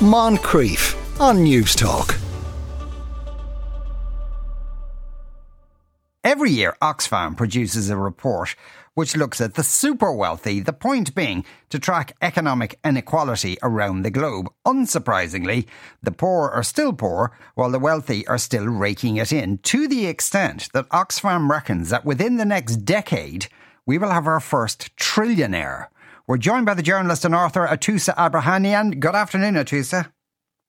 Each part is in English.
Moncrieff on Newstalk. Every year, Oxfam produces a report which looks at the super wealthy, the point being to track economic inequality around the globe. Unsurprisingly, the poor are still poor, while the wealthy are still raking it in, to the extent that Oxfam reckons that within the next decade, we will have our first trillionaire. We're joined by the journalist and author Atossa Abrahamian. Good afternoon, Atossa.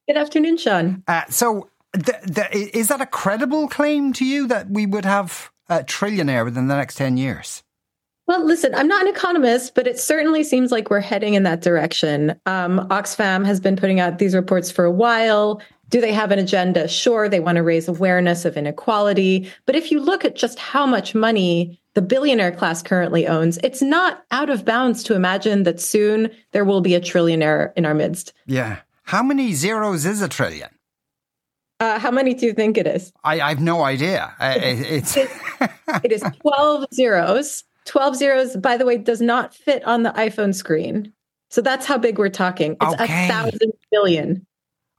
Good afternoon, Sean. Uh, so, the, the, is that a credible claim to you that we would have a trillionaire within the next 10 years? Well, listen, I'm not an economist, but it certainly seems like we're heading in that direction. Um, Oxfam has been putting out these reports for a while. Do they have an agenda? Sure, they want to raise awareness of inequality. But if you look at just how much money the billionaire class currently owns, it's not out of bounds to imagine that soon there will be a trillionaire in our midst. Yeah. How many zeros is a trillion? Uh, how many do you think it is? I, I have no idea. Uh, it's it is 12 zeros. 12 zeros, by the way, does not fit on the iPhone screen. So that's how big we're talking. It's okay. a thousand billion.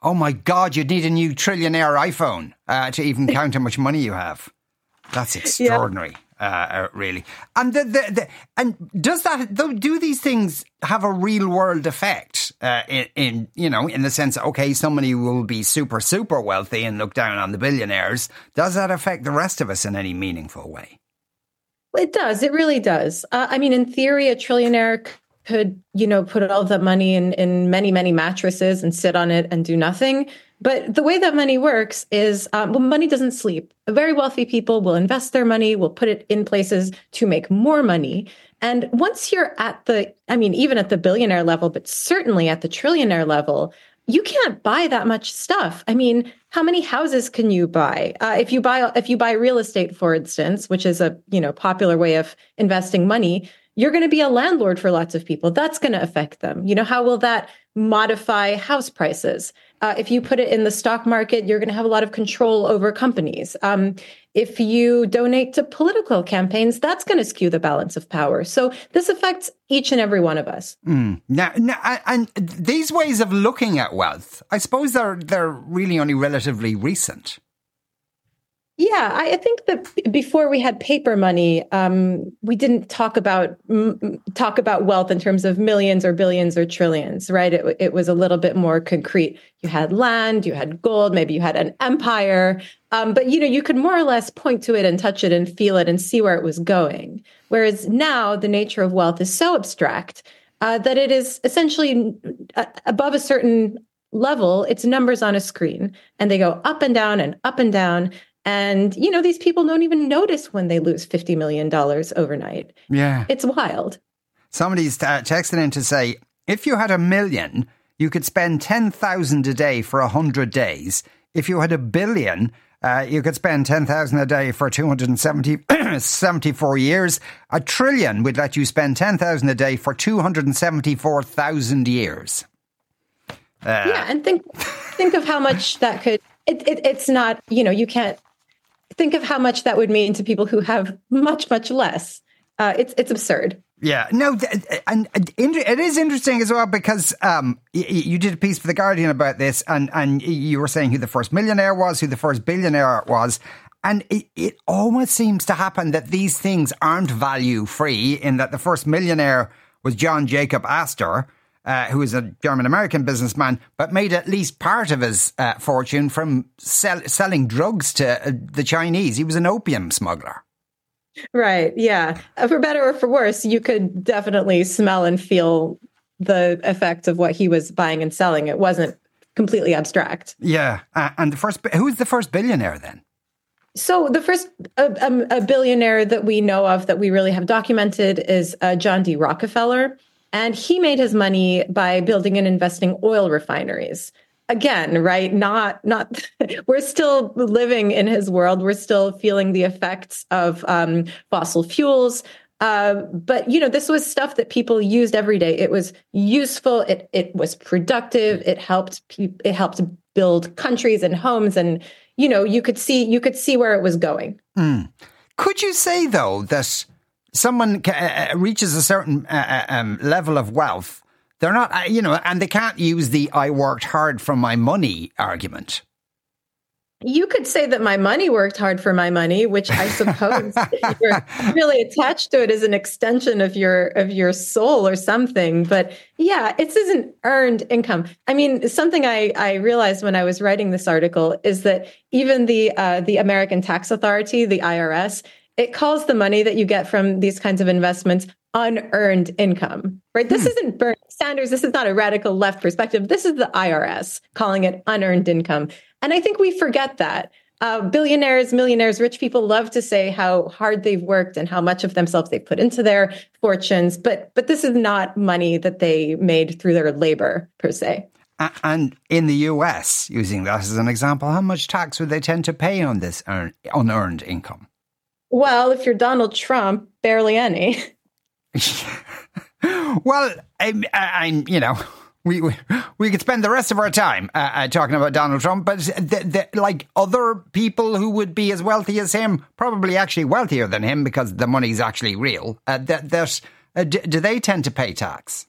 Oh my God, you'd need a new trillionaire iPhone uh, to even count how much money you have. That's extraordinary. Yeah. Uh, uh, really. And the, the, the, and does that do these things have a real world effect uh, in, in you know in the sense okay somebody will be super super wealthy and look down on the billionaires does that affect the rest of us in any meaningful way? It does. It really does. Uh, I mean, in theory, a trillionaire could, you know, put all that money in, in many, many mattresses and sit on it and do nothing. But the way that money works is, um, well, money doesn't sleep. Very wealthy people will invest their money, will put it in places to make more money. And once you're at the, I mean, even at the billionaire level, but certainly at the trillionaire level, you can't buy that much stuff. I mean, how many houses can you buy? Uh, if you buy if you buy real estate, for instance, which is a you know popular way of investing money, you're going to be a landlord for lots of people. That's going to affect them. You know, how will that modify house prices? Uh, if you put it in the stock market, you're going to have a lot of control over companies. Um, if you donate to political campaigns, that's going to skew the balance of power. So this affects each and every one of us. Mm. Now, now, and these ways of looking at wealth, I suppose they're they're really only relatively recent. Yeah, I think that before we had paper money, um, we didn't talk about m- talk about wealth in terms of millions or billions or trillions, right? It, it, was a little bit more concrete. You had land, you had gold, maybe you had an empire, um, but you know you could more or less point to it and touch it and feel it and see where it was going. Whereas now, the nature of wealth is so abstract uh, that it is essentially above a certain level. It's numbers on a screen, and they go up and down and up and down and, you know, these people don't even notice when they lose $50 million overnight. Yeah. It's wild. Somebody's texting in to say if you had a million, you could spend 10,000 a day for 100 days. If you had a billion, uh, you could spend 10,000 a day for 274 years. A trillion would let you spend 10,000 a day for 274,000 years. Uh, yeah, and think think of how much that could. It, it, it's not, you know, you can't think of how much that would mean to people who have much, much less. Uh, it's it's absurd. Yeah, no, and it is interesting as well because um, you did a piece for the Guardian about this, and and you were saying who the first millionaire was, who the first billionaire was, and it, it almost seems to happen that these things aren't value free. In that the first millionaire was John Jacob Astor, uh, who was a German American businessman, but made at least part of his uh, fortune from sell- selling drugs to uh, the Chinese. He was an opium smuggler. Right. Yeah. Uh, for better or for worse, you could definitely smell and feel the effects of what he was buying and selling. It wasn't completely abstract. Yeah. Uh, and the first, who's the first billionaire then? So the first um, a billionaire that we know of that we really have documented is uh, John D. Rockefeller. And he made his money by building and investing oil refineries. Again, right? Not, not, we're still living in his world. We're still feeling the effects of um, fossil fuels. Uh, but you know, this was stuff that people used every day. It was useful. It it was productive. It helped. Pe- it helped build countries and homes. And you know, you could see you could see where it was going. Mm. Could you say though that someone uh, uh, reaches a certain uh, um, level of wealth They're not, uh, you know, and they can't use the "I worked hard for my money" argument. You could say that my money worked hard for my money, which I suppose you're really attached to it as an extension of your of your soul or something. But yeah, it isn't earned income. I mean, something I, I realized when I was writing this article is that even the uh, the American Tax Authority, the IRS, it calls the money that you get from these kinds of investments unearned income. Right? This hmm. isn't Bernie Sanders. This is not a radical left perspective. This is the IRS calling it unearned income. And I think we forget that. Uh, billionaires, millionaires, rich people love to say how hard they've worked and how much of themselves they've put into their fortunes, but but this is not money that they made through their labor per se. And in the US, using that as an example, how much tax would they tend to pay on this earn, unearned income? Well, if you're Donald Trump, barely any. well, I, I, you know, we, we, we could spend the rest of our time uh, uh, talking about Donald Trump, but the, the, like other people who would be as wealthy as him, probably actually wealthier than him because the money's actually real. Uh, that, that uh, do, do, they tend to pay tax?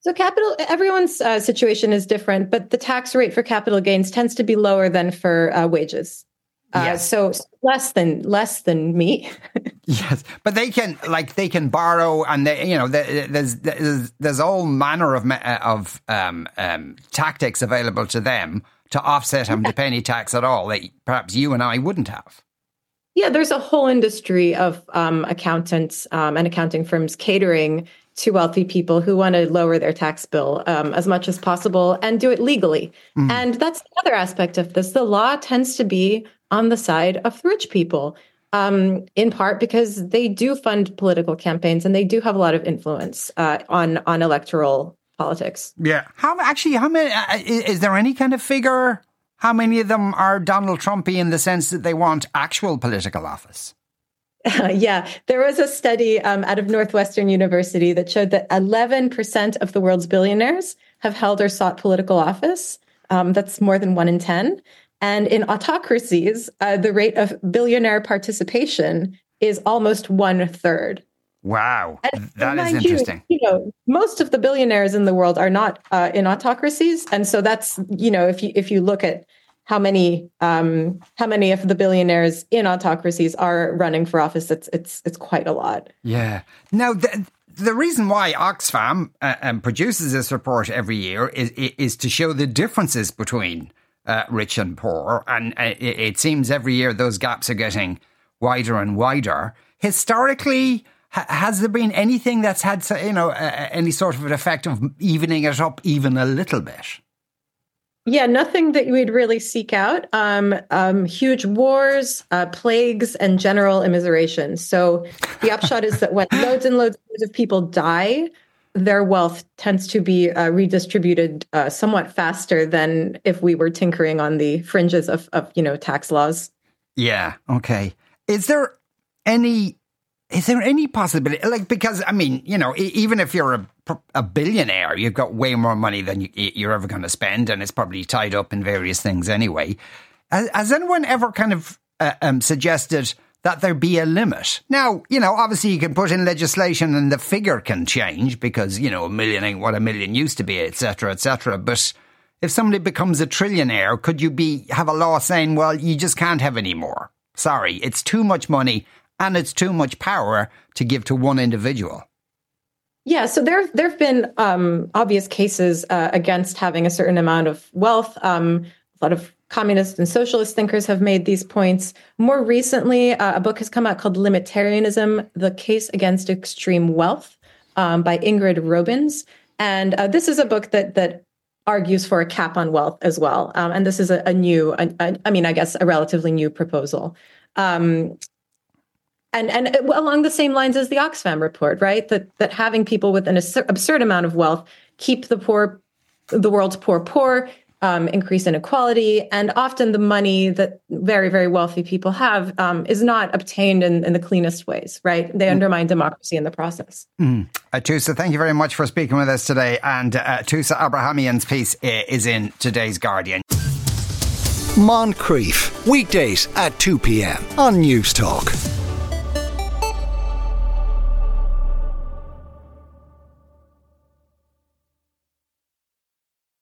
So capital, everyone's uh, situation is different, but the tax rate for capital gains tends to be lower than for uh, wages. Uh, yes. So less than less than me. yes, but they can like they can borrow, and they you know there's there's, there's all manner of uh, of um, um, tactics available to them to offset them yeah. to pay any tax at all that perhaps you and I wouldn't have. Yeah, there's a whole industry of um, accountants um, and accounting firms catering to wealthy people who want to lower their tax bill um, as much as possible and do it legally. Mm. And that's the other aspect of this. The law tends to be on the side of the rich people, um, in part because they do fund political campaigns and they do have a lot of influence uh, on on electoral politics. Yeah. How actually? How many? Uh, is there any kind of figure? How many of them are Donald Trumpy in the sense that they want actual political office? Uh, yeah, there was a study um, out of Northwestern University that showed that 11% of the world's billionaires have held or sought political office. Um, that's more than one in 10. And in autocracies, uh, the rate of billionaire participation is almost one third. Wow, and, that is interesting. You, you, know, most of the billionaires in the world are not uh, in autocracies, and so that's you know, if you if you look at how many um, how many of the billionaires in autocracies are running for office, it's it's it's quite a lot. Yeah. Now, the, the reason why Oxfam uh, um, produces this report every year is is to show the differences between uh, rich and poor. And uh, it, it, seems every year those gaps are getting wider and wider. Historically, ha- has there been anything that's had, you know, uh, any sort of an effect of evening it up even a little bit? Yeah, nothing that we'd really seek out. Um, um, huge wars, uh, plagues, and general immiseration. So the upshot is that when loads and loads of people die, their wealth tends to be uh, redistributed uh, somewhat faster than if we were tinkering on the fringes of, of you know tax laws. Yeah. Okay. Is there any is there any possibility like because i mean you know even if you're a, a billionaire you've got way more money than you, are ever going to spend and it's probably tied up in various things anyway has, anyone ever kind of uh, um, suggested that there be a limit. Now, you know, obviously you can put in legislation and the figure can change because, you know, a million ain't what a million used to be, etc., etc. But if somebody becomes a trillionaire, could you be have a law saying, well, you just can't have any more? Sorry, it's too much money and it's too much power to give to one individual. Yeah, so there there have been um, obvious cases uh, against having a certain amount of wealth. Um, a lot of communist and socialist thinkers have made these points. More recently, uh, a book has come out called Limitarianism The Case Against Extreme Wealth um, by Ingrid Robeyns. And uh, this is a book that, that argues for a cap on wealth as well. Um, and this is a, a new, a, a, I mean, I guess a relatively new proposal. Um, and and along the same lines as the Oxfam report, right? That that having people with an absurd amount of wealth keep the poor, the world's poor poor, um, increase inequality, and often the money that very, very wealthy people have um, is not obtained in, in, the cleanest ways, right? They mm. undermine democracy in the process. Mm. Uh, Tusa, thank you very much for speaking with us today. And uh, Tusa Abrahamian's piece is in today's Guardian. Moncrieff, weekdays at 2 p.m. on Newstalk.